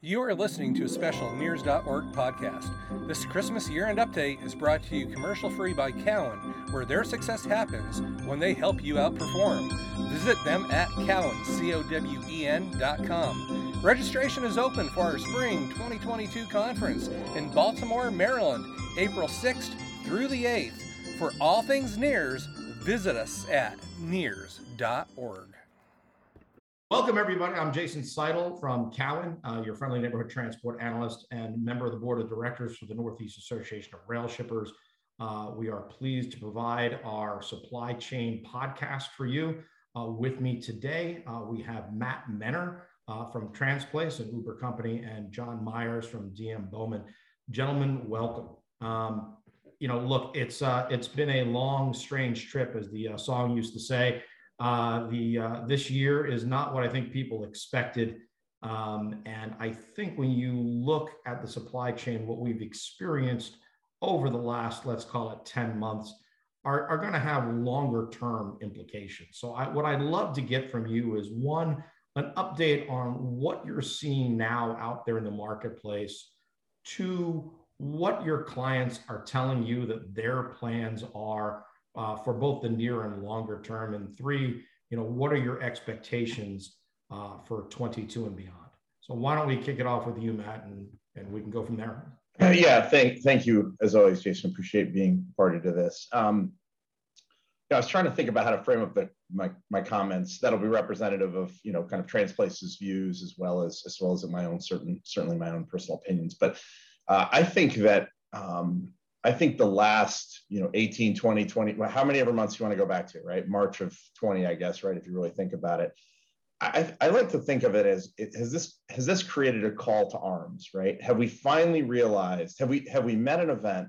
You are listening to a special NEARS.org podcast. This Christmas year end update is brought to you commercial free by Cowen, where their success happens when they help you outperform. Visit them at Cowen, C O W E N.com. Registration is open for our spring 2022 conference in Baltimore, Maryland, April 6th through the 8th. For all things NEARS, visit us at NEARS.org. Welcome, everybody. I'm Jason Seidl from Cowen, uh, your friendly neighborhood transport analyst and member of the board of directors for the Northeast Association of Rail Shippers. Uh, we are pleased to provide our supply chain podcast for you. Uh, with me today, uh, we have Matt Menner uh, from Transplace, an Uber company, and John Meyers from DM Bowman. Gentlemen, welcome. Um, you know, look, it's uh, it's been a long, strange trip, as the song used to say. Uh, the uh, this year is not what I think people expected, um, and I think when you look at the supply chain, what we've experienced over the last, let's call it, ten months, are, are going to have longer term implications. So, I, what I'd love to get from you is one, an update on what you're seeing now out there in the marketplace. Two, what your clients are telling you that their plans are uh, for both the near and longer term? And three, you know, what are your expectations uh, for 22 and beyond? So why don't we kick it off with you, Matt, and, and we can go from there. Uh, yeah, thank thank you as always, Jason. Appreciate being party to this. Um, yeah, I was trying to think about how to frame up the, my my comments. That'll be representative of you know kind of Transplace's views as well as as well as in my own certain certainly my own personal opinions. But uh, I think that um, I think the last, you know, 18, 20, 20, well, how many ever months you want to go back to, right? March of 20, I guess, right? If you really think about it. I, I like to think of it as it, has this has this created a call to arms, right? Have we finally realized, have we have we met an event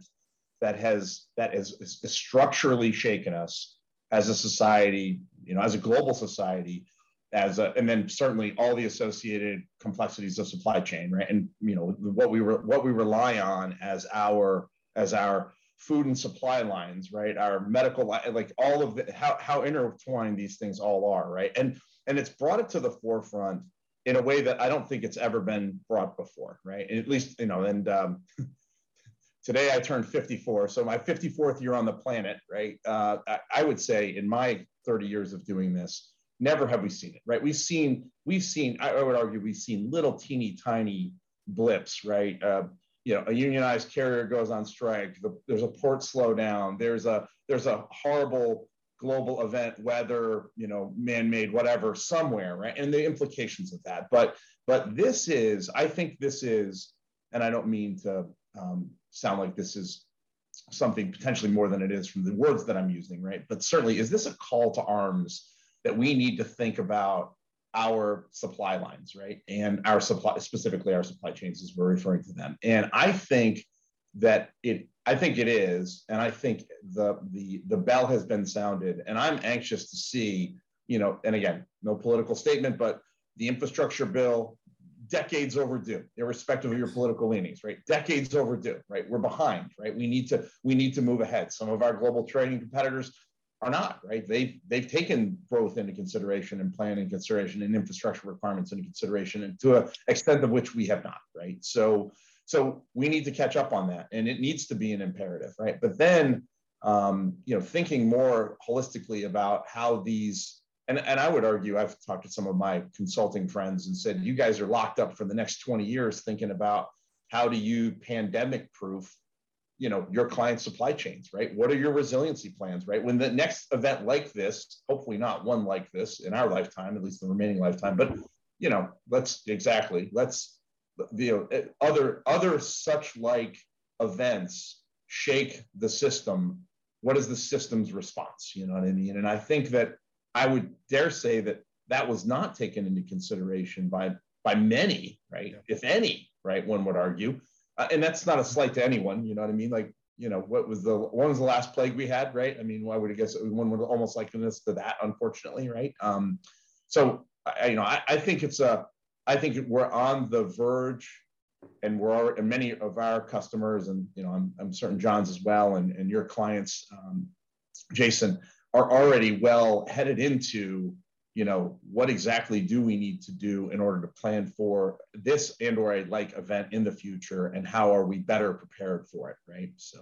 that has that is, is, is structurally shaken us as a society, you know, as a global society, as a, and then certainly all the associated complexities of supply chain, right? And you know what we re, what we rely on as our as our food and supply lines, right? Our medical, like all of the, how, how intertwined these things all are, right? And, and it's brought it to the forefront in a way that I don't think it's ever been brought before, right? At least, you know, and um, today I turned 54. So my 54th year on the planet, right? Uh, I, I would say in my 30 years of doing this, never have we seen it, right? We've seen, we've seen, I would argue, we've seen little teeny tiny blips, right? Uh, you know, a unionized carrier goes on strike, the, there's a port slowdown, there's a there's a horrible global event, weather, you know, man-made, whatever, somewhere, right? And the implications of that. But but this is, I think this is, and I don't mean to um, sound like this is something potentially more than it is from the words that I'm using, right? But certainly, is this a call to arms that we need to think about our supply lines, right? And our supply, specifically our supply chains, as we're referring to them. And I think that it, I think it is, and I think the the the bell has been sounded, and I'm anxious to see, you know, and again, no political statement, but the infrastructure bill, decades overdue, irrespective of your political leanings, right? Decades overdue, right? We're behind, right? We need to we need to move ahead. Some of our global trading competitors are not right? They've they've taken growth into consideration and planning consideration and infrastructure requirements into consideration and to an extent of which we have not right? So so we need to catch up on that and it needs to be an imperative right? But then um, you know thinking more holistically about how these and, and i would argue i've talked to some of my consulting friends and said you guys are locked up for the next 20 years thinking about how do you pandemic proof you know your client supply chains right? What are your resiliency plans right? When the next event like this hopefully not one like this in our lifetime at least the remaining lifetime but you know let's exactly let's you know eh, other other such like events shake the system. What is the system's response? You know what i mean? And i think that i would dare say that that was not taken into consideration by by many right? Yeah. if any right? One would argue uh, and that's not a slight to anyone. You know what I mean? Like, you know, what was the when was the last plague we had, right? I mean, why would I guess one would almost liken this to that, unfortunately, right? Um, so, I, you know, I, I think it's a, I think we're on the verge, and we're and many of our customers, and you know, I'm, I'm certain John's as well, and and your clients, um, Jason, are already well headed into you know, what exactly do we need to do in order to plan for this and or a like event in the future, and how are we better prepared for it, right? So.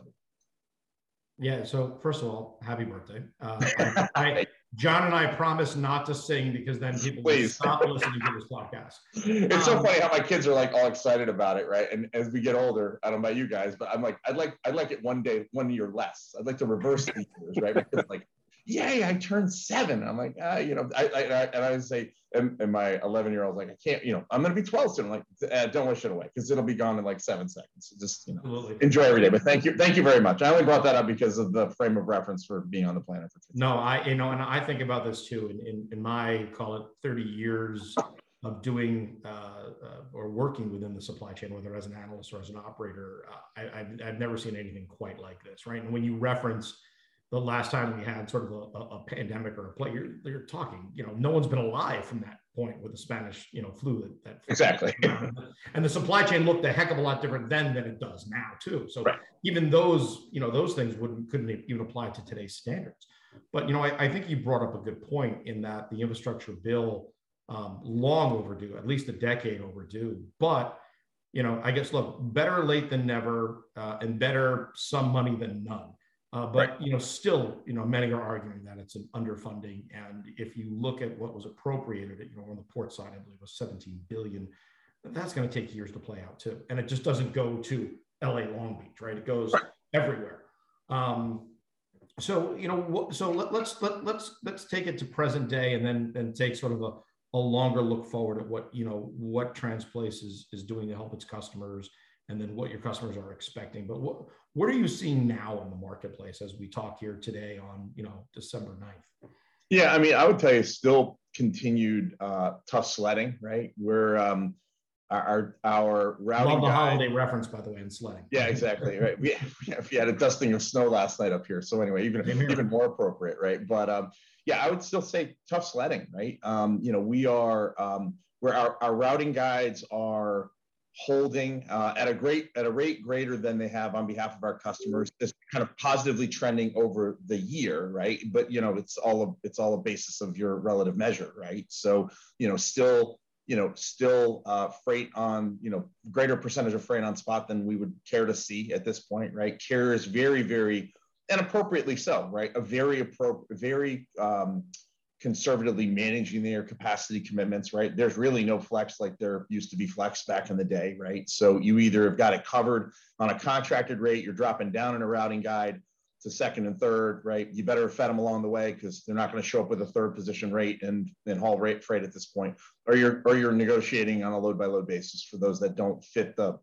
Yeah. So first of all, happy birthday. Uh, I, I, John and I promise not to sing because then people will stop listening to this podcast. It's um, so funny how my kids are like all excited about it, right? And as we get older, I don't know about you guys, but I'm like, I'd like, I'd like it one day, one year less. I'd like to reverse the years, right? Because like yay, I turned seven. I'm like, ah, you know, I, I, I and I would say, and, and my 11 year old's like, I can't, you know, I'm going to be 12 soon. I'm like, uh, don't wish it away because it'll be gone in like seven seconds. Just, you know, Absolutely. enjoy every day. But thank you. Thank you very much. I only brought that up because of the frame of reference for being on the planet for 15 No, I, you know, and I think about this too. In, in, in my, call it 30 years of doing uh, uh, or working within the supply chain, whether as an analyst or as an operator, uh, I, I've, I've never seen anything quite like this, right? And when you reference the last time we had sort of a, a, pandemic or a plague, you're, you're, talking, you know, no one's been alive from that point with the Spanish, you know, flu that, that exactly. and the supply chain looked a heck of a lot different then than it does now too. So right. even those, you know, those things wouldn't couldn't even apply to today's standards. But you know, I, I think you brought up a good point in that the infrastructure bill, um, long overdue, at least a decade overdue. But you know, I guess look, better late than never, uh, and better some money than none. Uh, but right. you know, still, you know, many are arguing that it's an underfunding. And if you look at what was appropriated, you know, on the port side, I believe was 17 billion. That's going to take years to play out too, and it just doesn't go to L.A. Long Beach, right? It goes right. everywhere. Um, so you know, so let, let's let, let's let's take it to present day, and then then take sort of a, a longer look forward at what you know what Transplace is is doing to help its customers and then what your customers are expecting. But what what are you seeing now in the marketplace as we talk here today on you know December 9th? Yeah, I mean, I would tell you still continued uh, tough sledding, right? We're um, our our routing. Love the guide, holiday reference, by the way, in sledding. Yeah, exactly. Right. We, we had a dusting of snow last night up here, so anyway, even even more appropriate, right? But um, yeah, I would still say tough sledding, right? Um, you know, we are um, where our, our routing guides are holding uh, at a great at a rate greater than they have on behalf of our customers is kind of positively trending over the year right? But you know it's all a, it's all a basis of your relative measure right? So you know still you know still uh, freight on you know greater percentage of freight on spot than we would care to see at this point right? Carriers very very and appropriately so right? A very appropriate very um, conservatively managing their capacity commitments, right? There's really no flex like there used to be flex back in the day, right? So you either have got it covered on a contracted rate, you're dropping down in a routing guide to second and third, right? You better fed them along the way because they're not going to show up with a third position rate and, and haul rate freight at this point. Or you're or you're negotiating on a load by load basis for those that don't fit the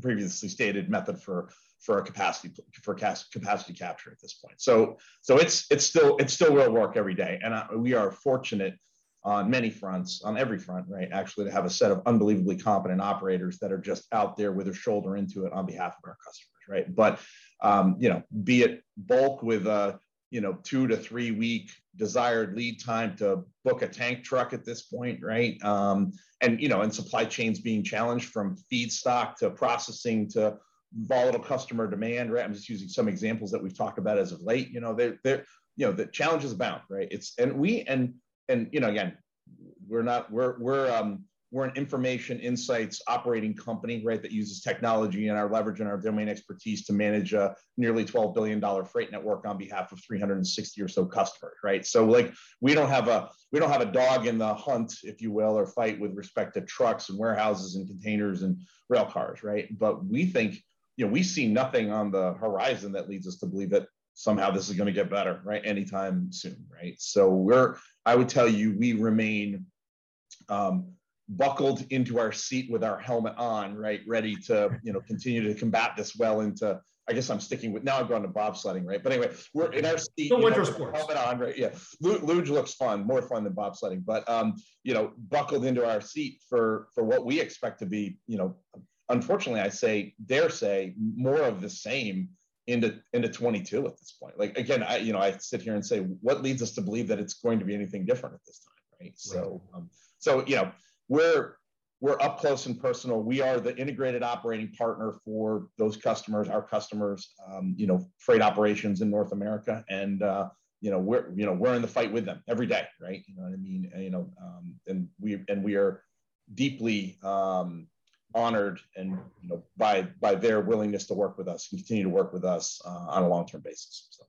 previously stated method for for capacity for capacity capture at this point. So so it's it's still it's still real work every day, and I, we are fortunate on many fronts, on every front, right? Actually, to have a set of unbelievably competent operators that are just out there with their shoulder into it on behalf of our customers, right? But um, you know, be it bulk with a you know two to three week desired lead time to book a tank truck at this point, right? Um, and you know, and supply chains being challenged from feedstock to processing to volatile customer demand, right? I'm just using some examples that we've talked about as of late. You know, they're, they're you know, the challenges abound, right? It's, and we, and, and, you know, again, we're not, we're, we're, um, we're an information insights operating company, right, that uses technology and our leverage and our domain expertise to manage a nearly $12 billion freight network on behalf of 360 or so customers, right? So like we don't have a we don't have a dog in the hunt, if you will, or fight with respect to trucks and warehouses and containers and rail cars, right? But we think you know, we see nothing on the horizon that leads us to believe that somehow this is going to get better, right? Anytime soon, right? So we're, I would tell you, we remain um, buckled into our seat with our helmet on, right? Ready to, you know, continue to combat this well into, I guess I'm sticking with, now I've gone to bobsledding, right? But anyway, we're in our seat. The winter know, sports. Helmet on, right? Yeah. Luge looks fun, more fun than bobsledding, but, um, you know, buckled into our seat for, for what we expect to be, you know, unfortunately, I say, dare say, more of the same into into 22 at this point. Like again, I you know I sit here and say, what leads us to believe that it's going to be anything different at this time, right? right. So um, so you know we're we're up close and personal. We are the integrated operating partner for those customers, our customers, um, you know, freight operations in North America, and uh, you know we're you know we're in the fight with them every day right you know what i mean and, you know um, and we and we are deeply um, honored and you know by by their willingness to work with us and continue to work with us uh, on a long-term basis so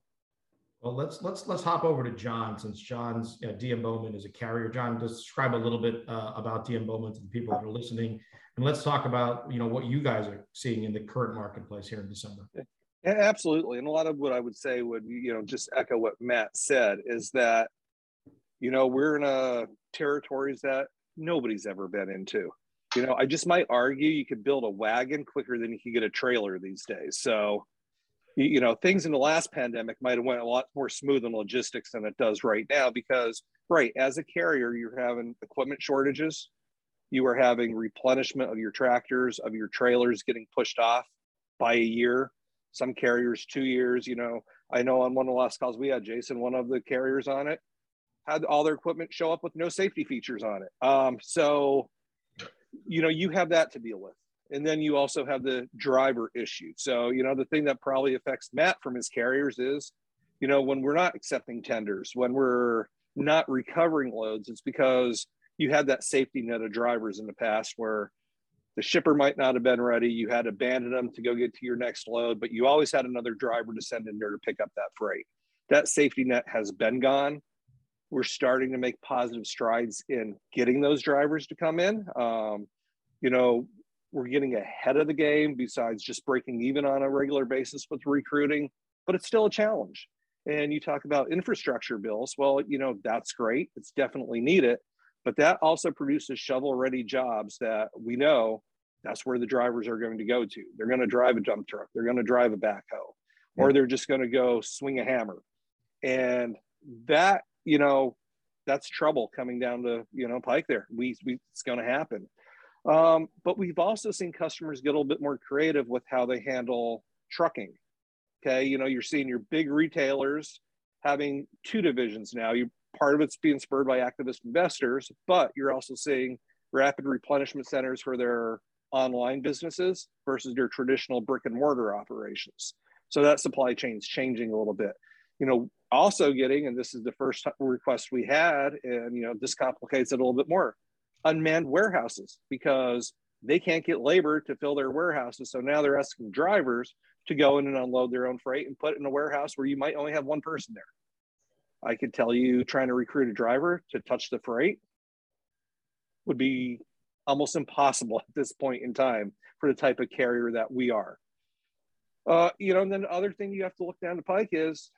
well let's let's let's hop over to john since john's you know, dm bowman is a carrier john describe a little bit uh, about dm bowman to the people that are listening and let's talk about you know what you guys are seeing in the current marketplace here in december yeah, absolutely. And a lot of what I would say would, you know, just echo what Matt said is that, you know, we're in a territories that nobody's ever been into. You know, I just might argue you could build a wagon quicker than you could get a trailer these days. So, you know, things in the last pandemic might have went a lot more smooth in logistics than it does right now because, right, as a carrier, you're having equipment shortages. You are having replenishment of your tractors, of your trailers getting pushed off by a year some carriers two years you know i know on one of the last calls we had jason one of the carriers on it had all their equipment show up with no safety features on it um, so you know you have that to deal with and then you also have the driver issue so you know the thing that probably affects matt from his carriers is you know when we're not accepting tenders when we're not recovering loads it's because you had that safety net of drivers in the past where the shipper might not have been ready. You had to abandon them to go get to your next load, but you always had another driver to send in there to pick up that freight. That safety net has been gone. We're starting to make positive strides in getting those drivers to come in. Um, you know, we're getting ahead of the game besides just breaking even on a regular basis with recruiting, but it's still a challenge. And you talk about infrastructure bills. Well, you know, that's great. It's definitely needed. But that also produces shovel ready jobs that we know that's where the drivers are going to go to. They're going to drive a dump truck, they're going to drive a backhoe, or they're just going to go swing a hammer. And that, you know, that's trouble coming down to, you know, Pike there. We, we it's going to happen. Um, but we've also seen customers get a little bit more creative with how they handle trucking. Okay. You know, you're seeing your big retailers having two divisions now. You part of it's being spurred by activist investors, but you're also seeing rapid replenishment centers for their online businesses versus their traditional brick and mortar operations. So that supply chain is changing a little bit. You know, also getting, and this is the first request we had, and you know, this complicates it a little bit more unmanned warehouses because they can't get labor to fill their warehouses. So now they're asking drivers to go in and unload their own freight and put it in a warehouse where you might only have one person there. I could tell you trying to recruit a driver to touch the freight would be almost impossible at this point in time for the type of carrier that we are. Uh, you know, and then the other thing you have to look down the pike is,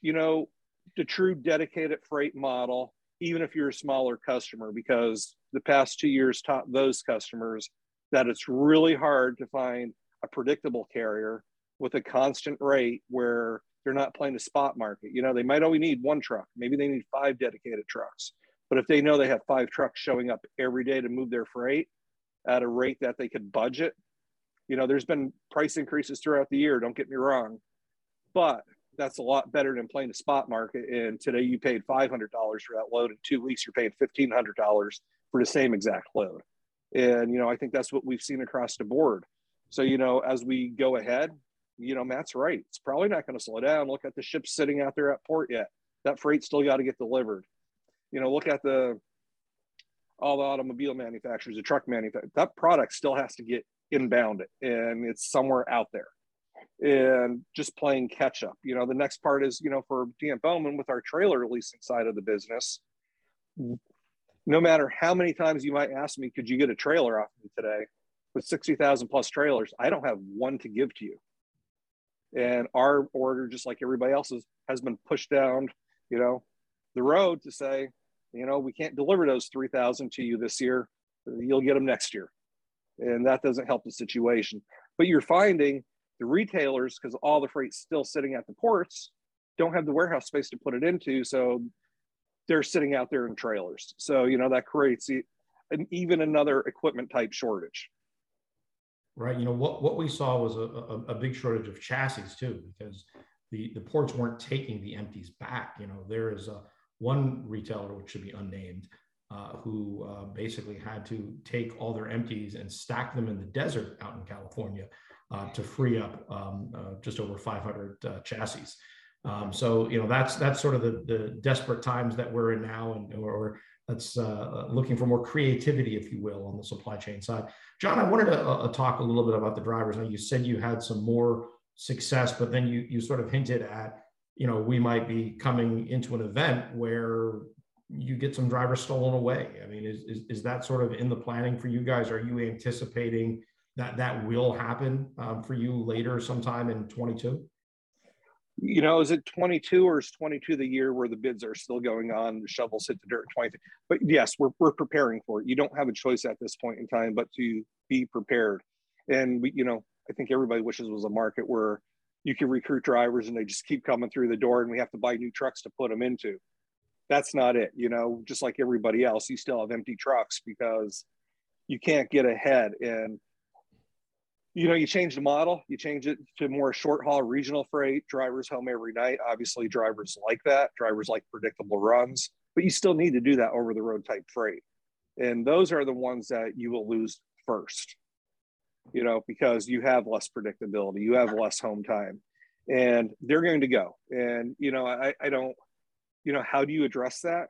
you know, the true dedicated freight model, even if you're a smaller customer, because the past two years taught those customers that it's really hard to find a predictable carrier with a constant rate where they're not playing the spot market. You know, they might only need one truck, maybe they need five dedicated trucks. But if they know they have five trucks showing up every day to move their freight at a rate that they could budget, you know, there's been price increases throughout the year, don't get me wrong. But that's a lot better than playing the spot market. And today you paid $500 for that load. In two weeks, you're paying $1,500 for the same exact load. And, you know, I think that's what we've seen across the board. So, you know, as we go ahead, you know, Matt's right. It's probably not going to slow down. Look at the ships sitting out there at port yet. That freight still got to get delivered you know, look at the all the automobile manufacturers, the truck manufacturers, that product still has to get inbound and it's somewhere out there. And just playing catch up. You know, the next part is, you know, for DM Bowman with our trailer leasing side of the business, no matter how many times you might ask me, could you get a trailer off me today with 60,000 plus trailers? I don't have one to give to you. And our order, just like everybody else's, has been pushed down, you know, the road to say, you know, we can't deliver those 3,000 to you this year. You'll get them next year. And that doesn't help the situation. But you're finding the retailers, because all the freight's still sitting at the ports, don't have the warehouse space to put it into. So they're sitting out there in trailers. So, you know, that creates an, even another equipment type shortage. Right. You know, what, what we saw was a, a, a big shortage of chassis too, because the, the ports weren't taking the empties back. You know, there is a, one retailer, which should be unnamed, uh, who uh, basically had to take all their empties and stack them in the desert out in California uh, to free up um, uh, just over 500 uh, chassis. Um, so you know that's that's sort of the, the desperate times that we're in now, and or that's looking for more creativity, if you will, on the supply chain side. John, I wanted to talk a little bit about the drivers. Now you said you had some more success, but then you you sort of hinted at you know we might be coming into an event where you get some drivers stolen away. I mean, is, is, is that sort of in the planning for you guys? Are you anticipating that that will happen um, for you later sometime in 22? You know, is it 22 or is 22 the year where the bids are still going on, the shovels hit the dirt 20? But yes, we're, we're preparing for it. You don't have a choice at this point in time, but to be prepared. And we, you know, I think everybody wishes was a market where you can recruit drivers and they just keep coming through the door and we have to buy new trucks to put them into that's not it. You know, just like everybody else, you still have empty trucks because you can't get ahead. And, you know, you change the model, you change it to more short haul regional freight, drivers home every night. Obviously, drivers like that. Drivers like predictable runs, but you still need to do that over the road type freight. And those are the ones that you will lose first, you know, because you have less predictability, you have less home time, and they're going to go. And, you know, I, I don't, you know, how do you address that?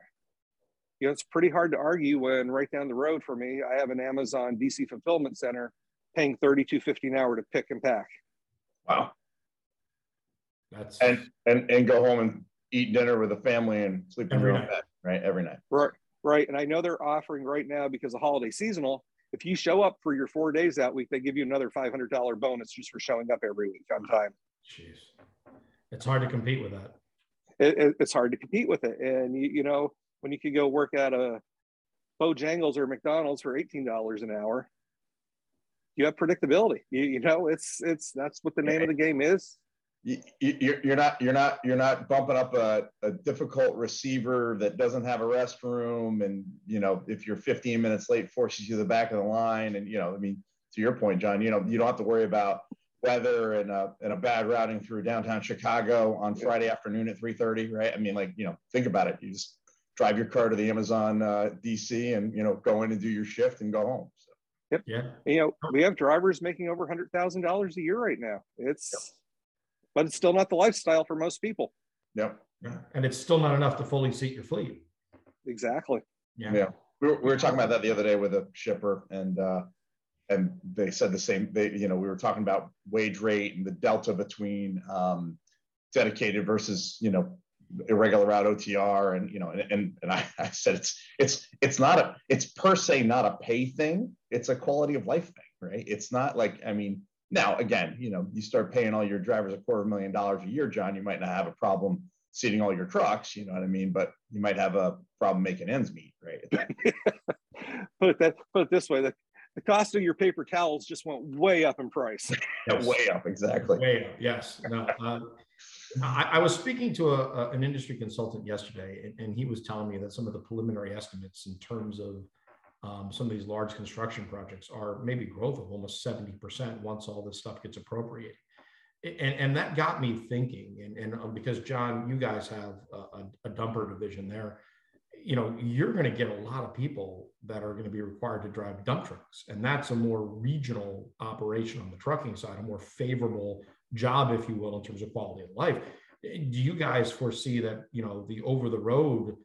You know, it's pretty hard to argue when right down the road for me, I have an Amazon DC fulfillment center paying 32.50 an hour to pick and pack. Wow. That's and and and go home and eat dinner with the family and sleep in your own bed, right? Every night. Right. Right. And I know they're offering right now because of holiday seasonal. If you show up for your four days that week, they give you another $500 bonus just for showing up every week on time. Jeez. It's hard to compete with that it, it's hard to compete with it. And you, you know, when you could go work at a Bojangles or McDonald's for eighteen dollars an hour, you have predictability. You, you know, it's it's that's what the name of the game is. You, you're not you're not you're not bumping up a, a difficult receiver that doesn't have a restroom, and you know if you're 15 minutes late, forces you to the back of the line, and you know, I mean, to your point, John, you know, you don't have to worry about weather and a, and a bad routing through downtown Chicago on Friday afternoon at 3:30, right? I mean, like you know, think about it. You just drive your car to the Amazon uh, DC and you know go in and do your shift and go home. So. Yep. Yeah. You know, we have drivers making over hundred thousand dollars a year right now. It's, yep. but it's still not the lifestyle for most people. Yep. Yeah. And it's still not enough to fully seat your fleet. Exactly. Yeah. Yeah. We were, we were talking about that the other day with a shipper, and uh, and they said the same. They, you know, we were talking about wage rate and the delta between um, dedicated versus, you know, irregular route OTR, and you know, and and, and I, I said it's it's it's not a it's per se not a pay thing. It's a quality of life thing, right? It's not like I mean, now again, you know, you start paying all your drivers a quarter million dollars a year, John, you might not have a problem seating all your trucks, you know what I mean? But you might have a problem making ends meet, right? put it that put it this way: the the cost of your paper towels just went way up in price. yeah, way up, exactly. Way up, yes. No, uh, I, I, was speaking to a, a, an industry consultant yesterday, and, and, he was telling me that some of the preliminary estimates in terms of um, some of these large construction projects are maybe growth of almost 70% once all this stuff gets appropriated. And, and that got me thinking, and, and um, because John, you guys have a, a dumper division there you know, you're going to get a lot of people that are going to be required to drive dump trucks. And that's a more regional operation on the trucking side, a more favorable job, if you will, in terms of quality of life. Do you guys foresee that, you know, the over the road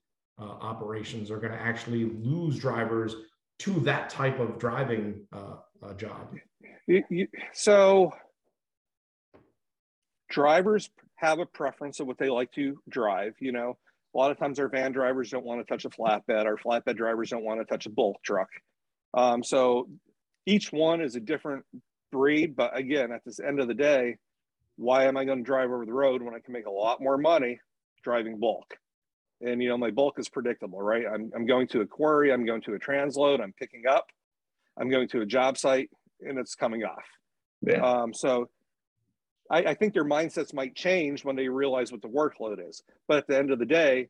uh, operations are going to actually lose drivers to that type of driving uh, uh, job? So, drivers have a preference of what they like to drive. You know, a lot of times our van drivers don't want to touch a flatbed. Our flatbed drivers don't want to touch a bulk truck. Um, so each one is a different breed. But again, at this end of the day, why am I going to drive over the road when I can make a lot more money driving bulk? And you know, my bulk is predictable, right? I'm, I'm going to a quarry, I'm going to a transload, I'm picking up, I'm going to a job site, and it's coming off. Yeah. Um, so I, I think their mindsets might change when they realize what the workload is. But at the end of the day,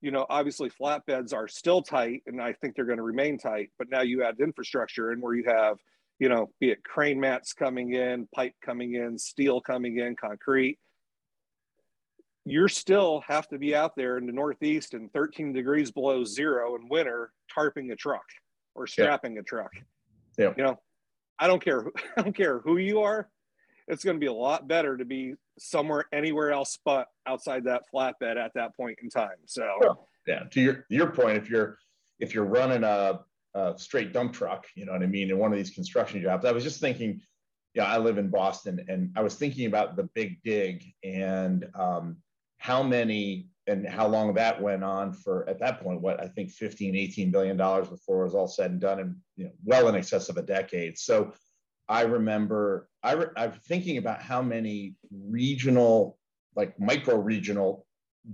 you know, obviously flatbeds are still tight, and I think they're going to remain tight. But now you add infrastructure in where you have, you know, be it crane mats coming in, pipe coming in, steel coming in, concrete. You still have to be out there in the Northeast and 13 degrees below zero in winter, tarping a truck or strapping yeah. a truck. Yeah. You know, I don't care. I don't care who you are it's going to be a lot better to be somewhere anywhere else but outside that flatbed at that point in time. So yeah, to your your point, if you're if you're running a, a straight dump truck, you know what I mean, in one of these construction jobs, I was just thinking, yeah, I live in Boston, and I was thinking about the big dig and um, how many and how long that went on for at that point what i think 15 18 billion dollars before it was all said and done and you know well in excess of a decade so I remember I re- I'm thinking about how many regional, like micro regional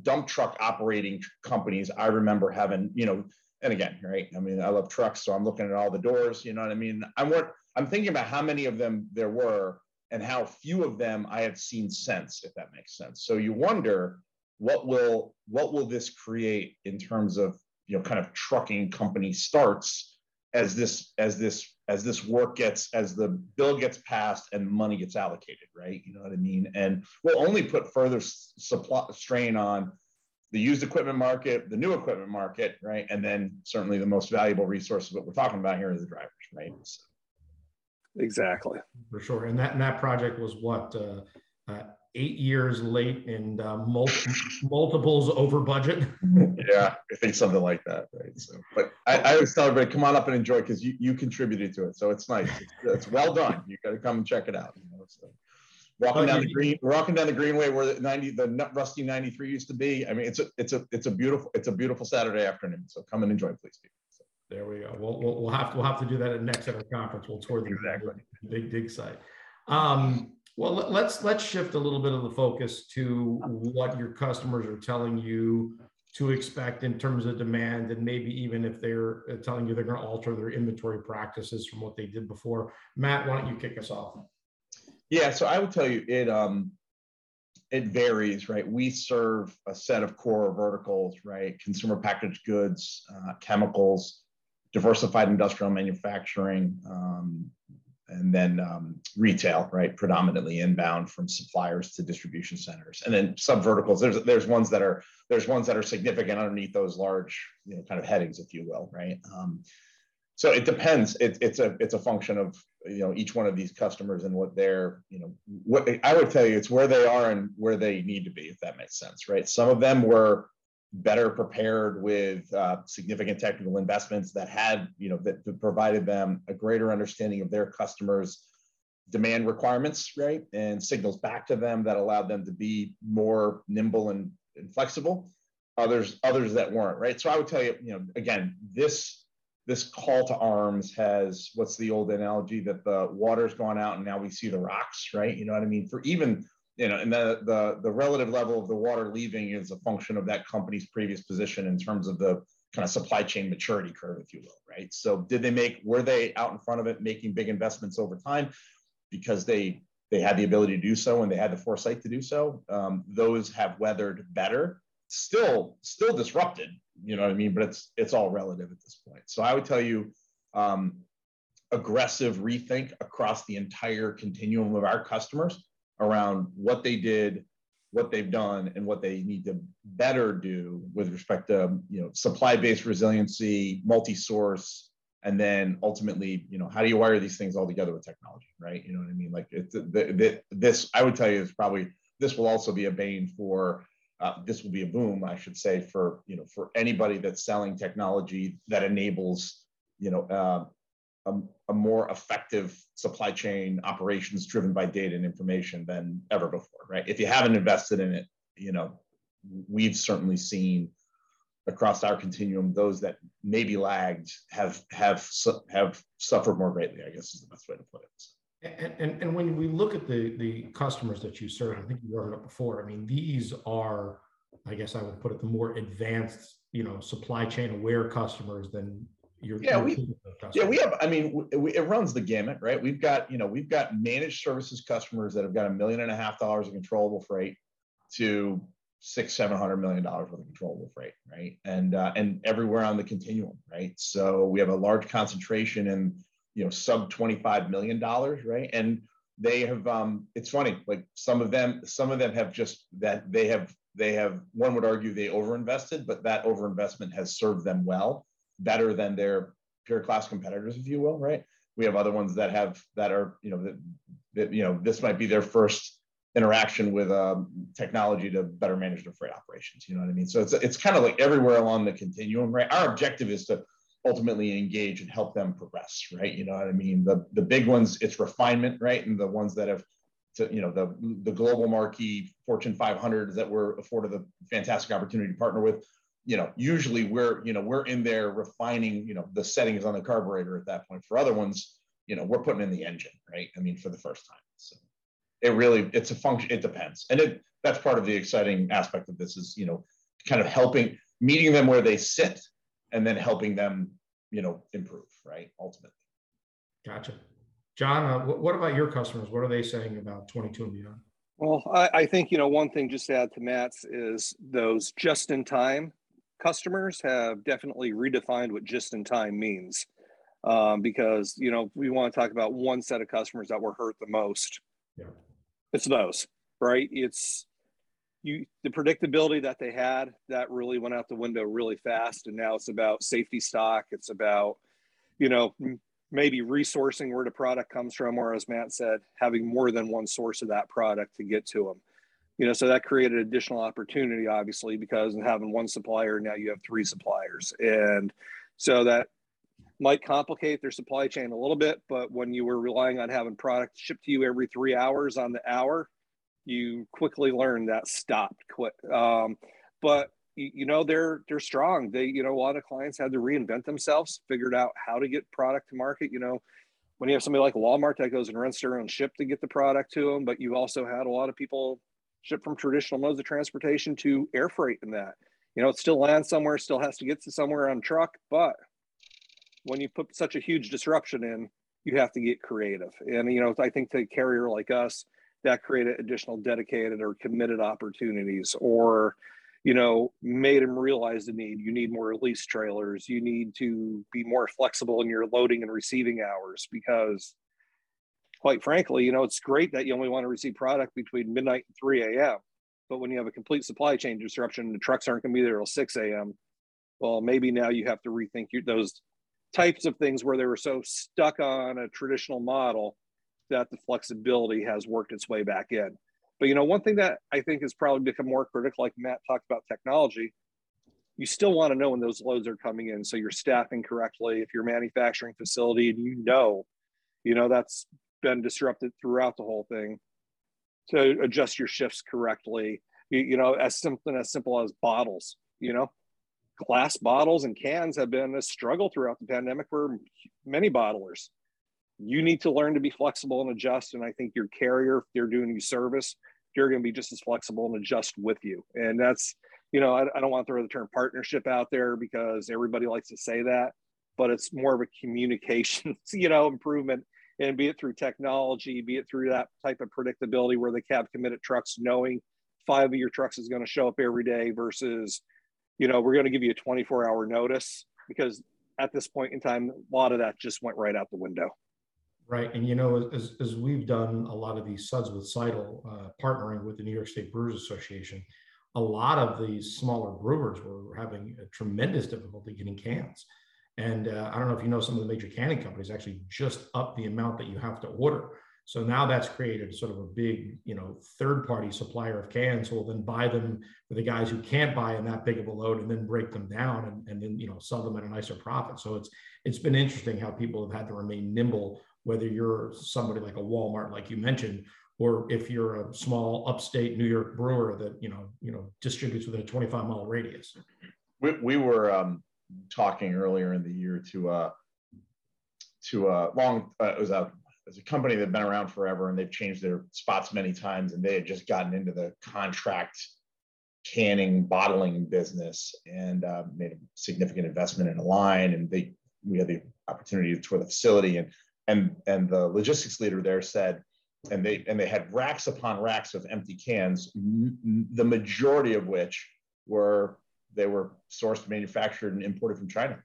dump truck operating companies I remember having, you know, and again, right? I mean, I love trucks, so I'm looking at all the doors, you know what I mean? I'm what I'm thinking about how many of them there were and how few of them I have seen since, if that makes sense. So you wonder what will what will this create in terms of you know kind of trucking company starts as this as this as this work gets as the bill gets passed and money gets allocated right? You know what i mean? And will only put further supply strain on the used equipment market the new equipment market right? And then certainly the most valuable resource that we're talking about here is the drivers right? So. exactly. For sure. And that and that project was what uh, uh, eight years late and uh, multiples over budget. yeah, I think something like that, right? So, but I, I always tell everybody, come on up and enjoy because you, you contributed to it, so it's nice. It's, it's well done. You got to come and check it out. You know, so walking down the green, walking down the greenway where the ninety, the rusty ninety three used to be. I mean, it's a, it's a, it's a beautiful, it's a beautiful Saturday afternoon. So come and enjoy, please. So. There we go. We'll, we'll, we'll have to, we'll have to do that at next at our conference. We'll tour the exactly. big dig site. Um, well, let's let's shift a little bit of the focus to what your customers are telling you to expect in terms of demand, and maybe even if they're uh, telling you they're going to alter their inventory practices from what they did before. Matt, why don't you kick us off? Yeah, so I would tell you it um it varies, right? We serve a set of core verticals, right? Consumer packaged goods, uh, chemicals, diversified industrial manufacturing, um, and then um, retail, right, predominantly inbound from suppliers to distribution centers, and then sub verticals. There's there's ones that are there's ones that are significant underneath those large, you know, kind of headings, if you will, right. Um, so it depends. It, it's a it's a function of you know each one of these customers and what they're you know what I would tell you it's where they are and where they need to be, if that makes sense, right. Some of them were better prepared with uh, significant technical investments that had, you know, that, that, provided them a greater understanding of their customers' demand requirements, right? And signals back to them that allowed them to be more nimble and, and flexible. Others, others that weren't, right? So I would tell you, you know, again, this this call to arms has what's the old analogy that the water's gone out and now we see the rocks, right? You know what I mean? For even you know, and the, the, the relative level of the water leaving is a function of that company's previous position in terms of the kind of supply chain maturity curve, if you will, right? So did they make, were they out in front of it making big investments over time because they they had the ability to do so and they had the foresight to do so? Um, those have weathered better. Still, still disrupted, you know what I mean? But it's it's all relative at this point. So I would tell you, um, aggressive rethink across the entire continuum of our customers around what they did, what they've done, and what they need to better do with respect to you know supply-based resiliency, multi-source, and then ultimately, you know, how do you wire these things all together with technology, right? You know what I mean? Like it's the, the, this, I would tell you, is probably this will also be a bane for. Uh, this will be a boom, I should say, for you know for anybody that's selling technology that enables you know uh, a, a more effective supply chain operations driven by data and information than ever before, right? If you haven't invested in it, you know, we've certainly seen across our continuum those that maybe lagged have have have suffered more greatly. I guess is the best way to put it. And, and, and when we look at the the customers that you serve, I think you brought it up before. I mean, these are, I guess I would put it, the more advanced, you know, supply chain aware customers than you're, yeah, we yeah we have. I mean, we, it runs the gamut, right? We've got you know we've got managed services customers that have got a million and a half dollars of controllable freight to six seven hundred million dollars worth of controllable freight, right? And uh, and everywhere on the continuum, right? So we have a large concentration in you know sub twenty five million dollars, right? And they have um it's funny like some of them some of them have just that they have they have one would argue they overinvested but that overinvestment has served them well better than their peer class competitors, if you will, right? We have other ones that have that are, you know, that, that you know, this might be their first interaction with um, technology to better manage their freight operations. You know what I mean? So it's it's kind of like everywhere along the continuum, right? Our objective is to ultimately engage and help them progress, right? You know what I mean? The the big ones, it's refinement, right? And the ones that have to, you know, the the global marquee Fortune 500s that we're afforded the fantastic opportunity to partner with, you know, usually we're, you know, we're in there refining, you know, the settings on the carburetor at that point. For other ones, you know, we're putting in the engine, right? I mean, for the first time. So it really, it's a function, it depends. And it that's part of the exciting aspect of this is, you know, kind of helping, meeting them where they sit and then helping them, you know, improve, right? Ultimately. Gotcha. John, uh, what about your customers? What are they saying about 22 and beyond? Well, I, I, think, you know, one thing just to add to Matt's is those just in time customers have definitely redefined what just in time means. Um, because, you know, we want to talk about one set of customers that were hurt the most. Yeah. It's those, right? It's you, the predictability that they had that really went out the window really fast. And now it's about safety stock. It's about, you know, maybe resourcing where the product comes from, or as Matt said, having more than one source of that product to get to them. You know, so that created additional opportunity, obviously, because in having one supplier, now you have three suppliers. And so that might complicate their supply chain a little bit, but when you were relying on having product shipped to you every three hours on the hour, you quickly learned that stopped quick. Um, but you know they're they're strong they you know a lot of clients had to reinvent themselves figured out how to get product to market you know when you have somebody like walmart that goes and rents their own ship to get the product to them but you also had a lot of people ship from traditional modes of transportation to air freight and that you know it still lands somewhere still has to get to somewhere on truck but when you put such a huge disruption in you have to get creative and you know i think to a carrier like us that created additional dedicated or committed opportunities or you know, made them realize the need. You need more release trailers. You need to be more flexible in your loading and receiving hours because, quite frankly, you know, it's great that you only want to receive product between midnight and 3 a.m. But when you have a complete supply chain disruption, the trucks aren't going to be there till 6 a.m. Well, maybe now you have to rethink those types of things where they were so stuck on a traditional model that the flexibility has worked its way back in. But you know, one thing that I think has probably become more critical, like Matt talked about technology, you still want to know when those loads are coming in. So you're staffing correctly. If you're manufacturing facility and you know, you know, that's been disrupted throughout the whole thing to adjust your shifts correctly. You, you know, as something as simple as bottles, you know, glass bottles and cans have been a struggle throughout the pandemic for many bottlers you need to learn to be flexible and adjust. And I think your carrier, if they're doing you service, they're going to be just as flexible and adjust with you. And that's, you know, I, I don't want to throw the term partnership out there because everybody likes to say that, but it's more of a communication, you know, improvement. And be it through technology, be it through that type of predictability where the cab committed trucks knowing five of your trucks is going to show up every day versus, you know, we're going to give you a 24 hour notice because at this point in time, a lot of that just went right out the window. Right. And, you know, as, as we've done a lot of these suds with Seidl, uh, partnering with the New York State Brewers Association, a lot of these smaller brewers were having a tremendous difficulty getting cans. And uh, I don't know if you know, some of the major canning companies actually just up the amount that you have to order. So now that's created sort of a big, you know, third-party supplier of cans who will then buy them for the guys who can't buy in that big of a load and then break them down and, and then, you know, sell them at a nicer profit. So it's it's been interesting how people have had to remain nimble whether you're somebody like a Walmart, like you mentioned, or if you're a small upstate New York brewer that you know you know distributes within a 25 mile radius. We, we were um, talking earlier in the year to uh, to a uh, long uh, it was a it's a company that's been around forever and they've changed their spots many times and they had just gotten into the contract canning bottling business and uh, made a significant investment in a line and they we had the opportunity to tour the facility and and and the logistics leader there said and they and they had racks upon racks of empty cans the majority of which were they were sourced manufactured and imported from china.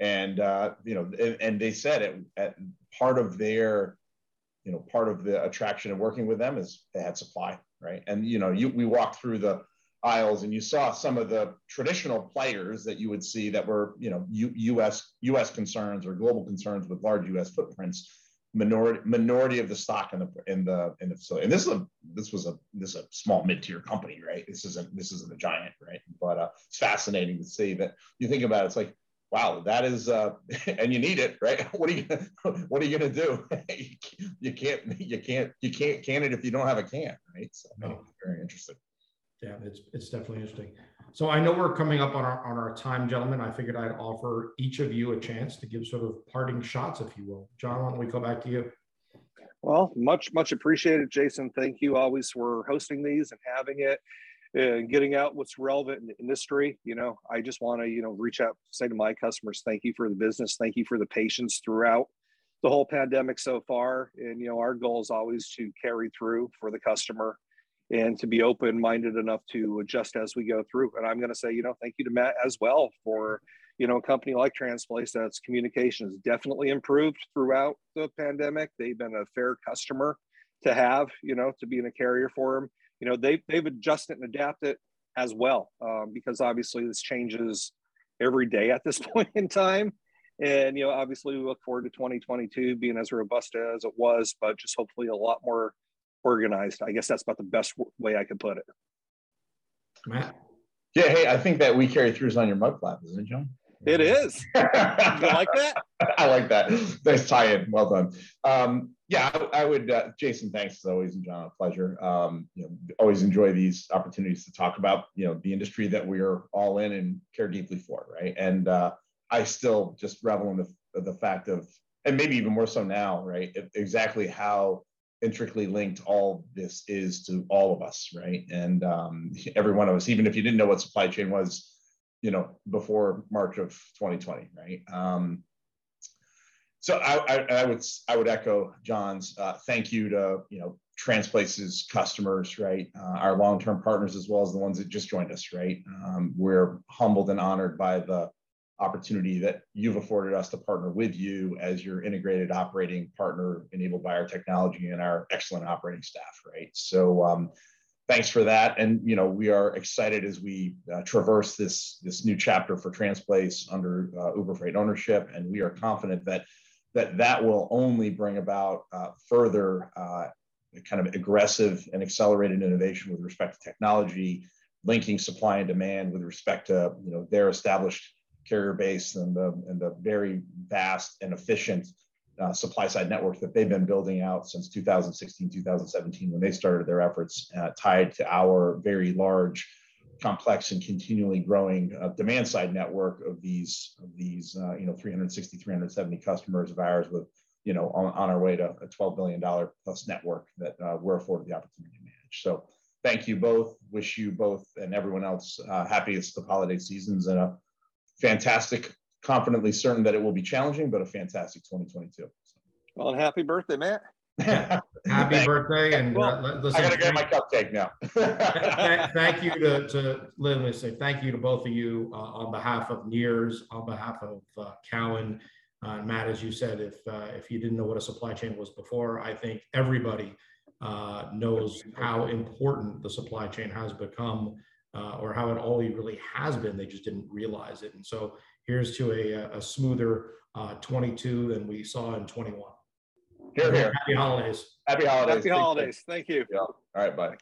And uh, you know and, and they said it at part of their you know part of the attraction of working with them is they had supply right? And you know you we walked through the aisles and you saw some of the traditional players that you would see that were you know U, us us concerns or global concerns with large us footprints minority minority of the stock in the in the in the facility and this is a this was a this is a small mid tier company, right? This isn't this isn't a giant, right? But uh, it's fascinating to see that you think about it, it's like wow, that is, uh, and you need it, right? What are you, what are you going to do? you can't, you can't, you can't can it if you don't have a can, right? So no. very interesting. Yeah, it's it's definitely interesting. So I know we're coming up on our on our time, gentlemen. I figured I'd offer each of you a chance to give sort of parting shots, if you will. John, why don't we go back to you? Well, much much appreciated, Jason. Thank you always for hosting these and having it and getting out what's relevant in the industry. You know, I just want to, you know, reach out, say to my customers, thank you for the business. Thank you for the patience throughout the whole pandemic so far. And, you know, our goal is always to carry through for the customer and to be open minded enough to adjust as we go through. And I'm going to say, you know, thank you to Matt as well for, you know, a company like Transplace that's communication has definitely improved throughout the pandemic. They've been a fair customer to have, you know, to be in a carrier for them you know they've they've adjusted and adapted as well um, because obviously this changes every day at this point in time and you know obviously we look forward to 2022 being as robust as it was but just hopefully a lot more organized i guess that's about the best way i could put it matt yeah hey i think that we carry throughs on your mug flap isn't it john it is. you like that? I like that. Nice tie-in. Well done. Um, yeah, I, I would. Uh, Jason, thanks as always, and John, a pleasure. Um, you know, always enjoy these opportunities to talk about you know the industry that we are all in and care deeply for, right? And uh, I still just revel in the the fact of, and maybe even more so now, right? Exactly how intricately linked all this is to all of us, right? And um, every one of us, even if you didn't know what supply chain was you know, before March of 2020, right? Um, so I, I, I, would I would echo John's uh, thank you to you know Transplace's customers, right? Uh, our long-term partners as well as the ones that just joined us, right? Um, we're humbled and honored by the opportunity that you've afforded us to partner with you as your integrated operating partner enabled by our technology and our excellent operating staff, right? So um, thanks for that. And you know, we are excited as we uh, traverse this this new chapter for Transplace under uh, Uber Freight ownership, and we are confident that that that will only bring about uh, further uh, kind of aggressive and accelerated innovation with respect to technology, linking supply and demand with respect to you know their established carrier base and the and the very vast and efficient uh, supply side network that they've been building out since 2016, 2017, when they started their efforts uh, tied to our very large, complex, and continually growing uh, demand side network of these, of these uh, you know, 360, 370 customers of ours with, you know, on, on our way to a $12 billion plus network that uh, we're afforded the opportunity to manage. So thank you both. Wish you both and everyone else uh, happiest of holiday seasons and a fantastic confidently certain that it will be challenging, but a fantastic 2022. Well, and happy birthday, Matt. happy birthday and well, uh, listen, I gotta get my cupcake now. thank you to, to literally say thank you to both of you uh, on behalf of NEARS, on behalf of uh, Cowen. Uh, Matt, as you said, if uh, if you didn't know what a supply chain was before, I think everybody uh, knows how important the supply chain has become, or how it always really has been. They just didn't realize it, and so here's to a, a smoother uh, 22 than we saw in 21. Here, here. Happy holidays. Happy holidays. Happy holidays. Thank you. Yeah. All right. Bye.